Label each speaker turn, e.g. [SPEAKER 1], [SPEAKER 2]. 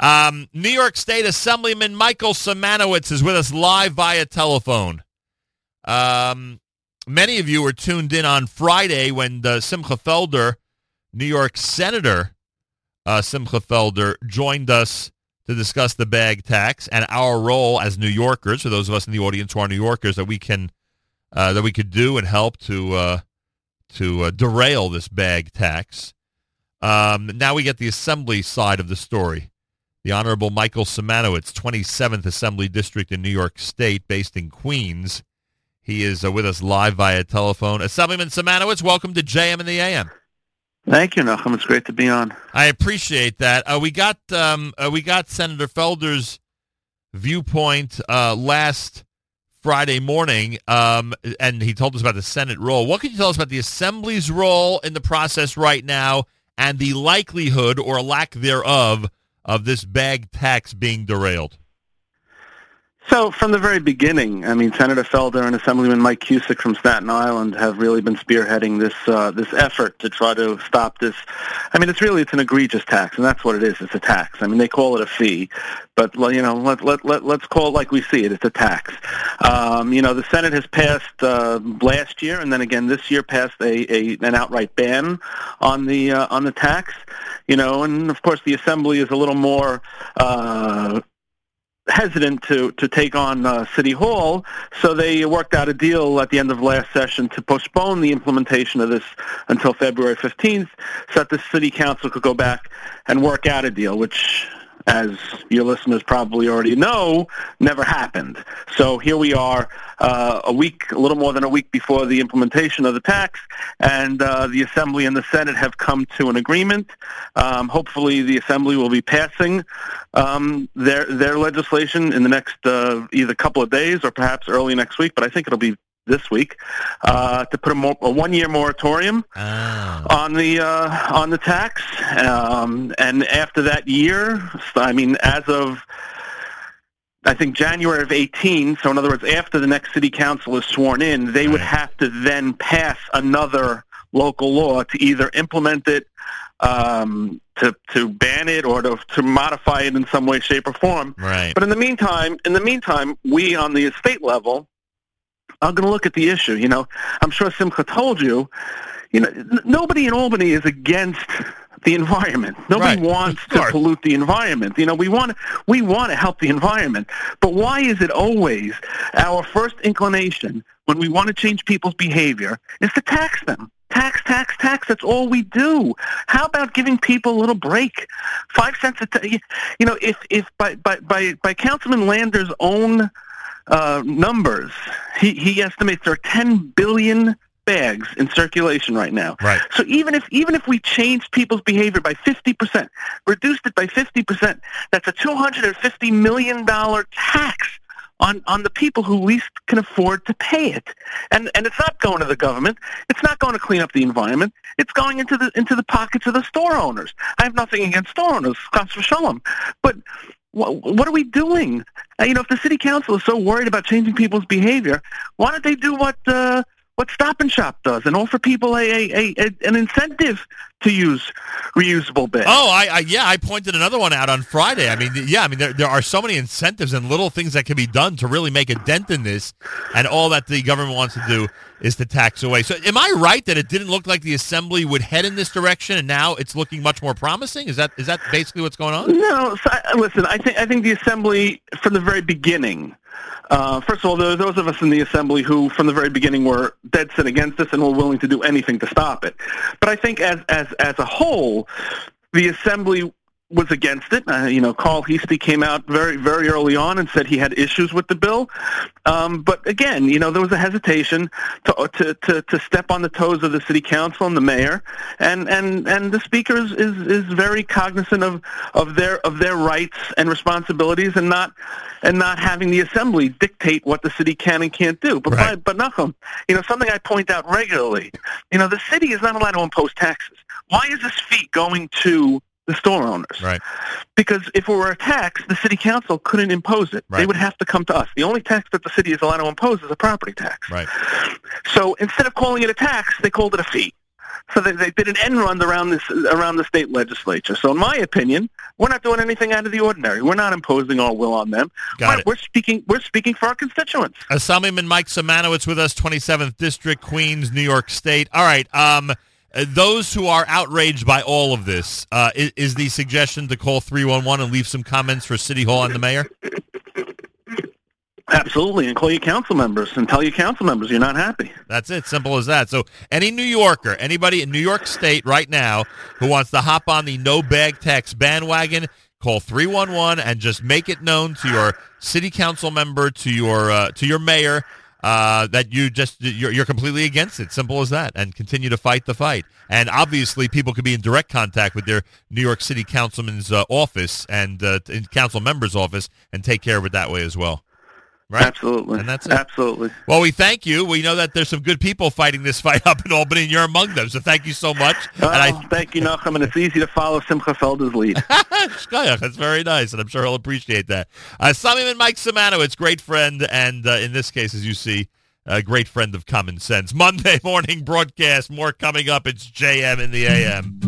[SPEAKER 1] Um, New York State Assemblyman Michael Simanowitz is with us live via telephone. Um, many of you were tuned in on Friday when the Simcha Felder, New York Senator uh, Simcha Felder, joined us to discuss the bag tax and our role as New Yorkers, for those of us in the audience who are New Yorkers, that we can uh, that we could do and help to uh, to uh, derail this bag tax. Um, now we get the assembly side of the story. The Honorable Michael Simanowitz, 27th Assembly District in New York State, based in Queens. He is uh, with us live via telephone. Assemblyman Simanowitz, welcome to JM and the AM.
[SPEAKER 2] Thank you, Nachum. It's great to be on.
[SPEAKER 1] I appreciate that. Uh, we got um, uh, we got Senator Felder's viewpoint uh, last Friday morning, um, and he told us about the Senate role. What can you tell us about the Assembly's role in the process right now, and the likelihood or lack thereof of this bag tax being derailed?
[SPEAKER 2] So from the very beginning, I mean, Senator Felder and Assemblyman Mike Cusick from Staten Island have really been spearheading this uh, this effort to try to stop this. I mean, it's really it's an egregious tax, and that's what it is. It's a tax. I mean, they call it a fee, but you know, let let let let's call it like we see it. It's a tax. Um, you know, the Senate has passed uh, last year, and then again this year passed a, a an outright ban on the uh, on the tax. You know, and of course the Assembly is a little more. Hesitant to to take on uh, City Hall, so they worked out a deal at the end of last session to postpone the implementation of this until February 15th, so that the City Council could go back and work out a deal, which as your listeners probably already know, never happened. So here we are, uh, a week, a little more than a week before the implementation of the tax, and uh, the Assembly and the Senate have come to an agreement. Um, hopefully, the Assembly will be passing um, their their legislation in the next uh, either couple of days or perhaps early next week. But I think it'll be this week uh, to put a, mo- a one-year moratorium
[SPEAKER 1] oh.
[SPEAKER 2] on the uh, on the tax, um, and after that year, I mean, as of I think January of 18, so in other words, after the next city council is sworn in, they would have to then pass another local law to either implement it, um, to to ban it, or to to modify it in some way, shape, or form.
[SPEAKER 1] Right.
[SPEAKER 2] But in the meantime, in the meantime, we on the state level are going to look at the issue. You know, I'm sure Simcha told you. You know, n- nobody in Albany is against the environment. Nobody
[SPEAKER 1] Right.
[SPEAKER 2] wants to pollute the environment. You know, we want we want to help the environment. But why is it always our first inclination when we want to change people's behavior is to tax them? Tax, tax, tax. That's all we do. How about giving people a little break? Five cents a t- you know, if if by by by, by Councilman Lander's own uh, numbers, he he estimates there are 10 billion bags in circulation right now.
[SPEAKER 1] Right.
[SPEAKER 2] So even if even if we change people's behavior by 50%, reduced it by 50%, that's a 250 million dollar tax on on the people who least can afford to pay it. And and it's not going to the government. It's not going to clean up the environment. It's going into the into the pockets of the store owners. I have nothing against store owners, chas v'shalom, but what, what are we doing? Uh, you know, if the city council is so worried about changing people's behavior, why don't they do what uh, what Stop and Shop does and offer people a, a, a, a an incentive to use reusable bins?
[SPEAKER 1] Oh, I, I yeah, I pointed another one out on Friday. I mean, yeah, I mean there there are so many incentives and little things that can be done to really make a dent in this, and all that the government wants to do is to tax away. So, am I right that it didn't look like the assembly would head in this direction, and now it's looking much more promising? Is that is that basically what's going on?
[SPEAKER 2] No, so, I- listen. I think I think the assembly from the very beginning. Uh, first of all, there are those of us in the assembly who, from the very beginning, were dead set against this and were willing to do anything to stop it. But I think, as as as a whole, the assembly was against it. Uh, you know, Carl Heastie came out very very early on and said he had issues with the bill. Um, but again, you know, there was a hesitation to, to to to step on the toes of the city council and the mayor, and and and the speaker is is, is very cognizant of of their of their rights and responsibilities, and not and not having the assembly dictate what the city can and can't do. But
[SPEAKER 1] Right.
[SPEAKER 2] but Nachum, you know, something I point out regularly, you know, the city is not allowed to impose taxes. Why is this fee going to the store owners?
[SPEAKER 1] Right.
[SPEAKER 2] Because if it were a tax, the city council couldn't impose it. They would have to come to us. The only tax that the city is allowed to impose is a property tax.
[SPEAKER 1] Right.
[SPEAKER 2] So instead of calling it a tax, they called it a fee. So they, they did an end run around this around the state legislature. So in my opinion, we're not doing anything out of the ordinary. We're not imposing our will on them.
[SPEAKER 1] Got
[SPEAKER 2] we're,
[SPEAKER 1] it.
[SPEAKER 2] we're speaking we're speaking for our constituents.
[SPEAKER 1] Assemblyman Mike Simanowitz with us, 27th District, Queens, New York State. All right. Um, those who are outraged by all of this, uh, is, is the suggestion to call 311 and leave some comments for City Hall and the mayor?
[SPEAKER 2] Absolutely, and call your council members and tell your council members you're not happy.
[SPEAKER 1] That's it. Simple as that. So any New Yorker, anybody in New York State right now who wants to hop on the no bag tax bandwagon, call 311 and just make it known to your city council member, to your uh, to your mayor, uh, that you just you're, you're completely against it. Simple as that, and continue to fight the fight. And obviously, people could be in direct contact with their New York City councilman's uh, office and uh, council member's office and take care of it that way as well. Right.
[SPEAKER 2] Absolutely,
[SPEAKER 1] And that's it.
[SPEAKER 2] Absolutely.
[SPEAKER 1] Well, we thank you. We know that there's some good people fighting this fight up in Albany, and you're among them. So thank you so much.
[SPEAKER 2] Oh,
[SPEAKER 1] and I,
[SPEAKER 2] thank you, Nachum, and it's easy to follow Simcha Felder's lead.
[SPEAKER 1] That's very nice, and I'm sure he'll appreciate that. Uh, and Mike Simanowitz, great friend, and uh, in this case, as you see, a great friend of common sense. Monday morning broadcast, more coming up. It's JM in the AM.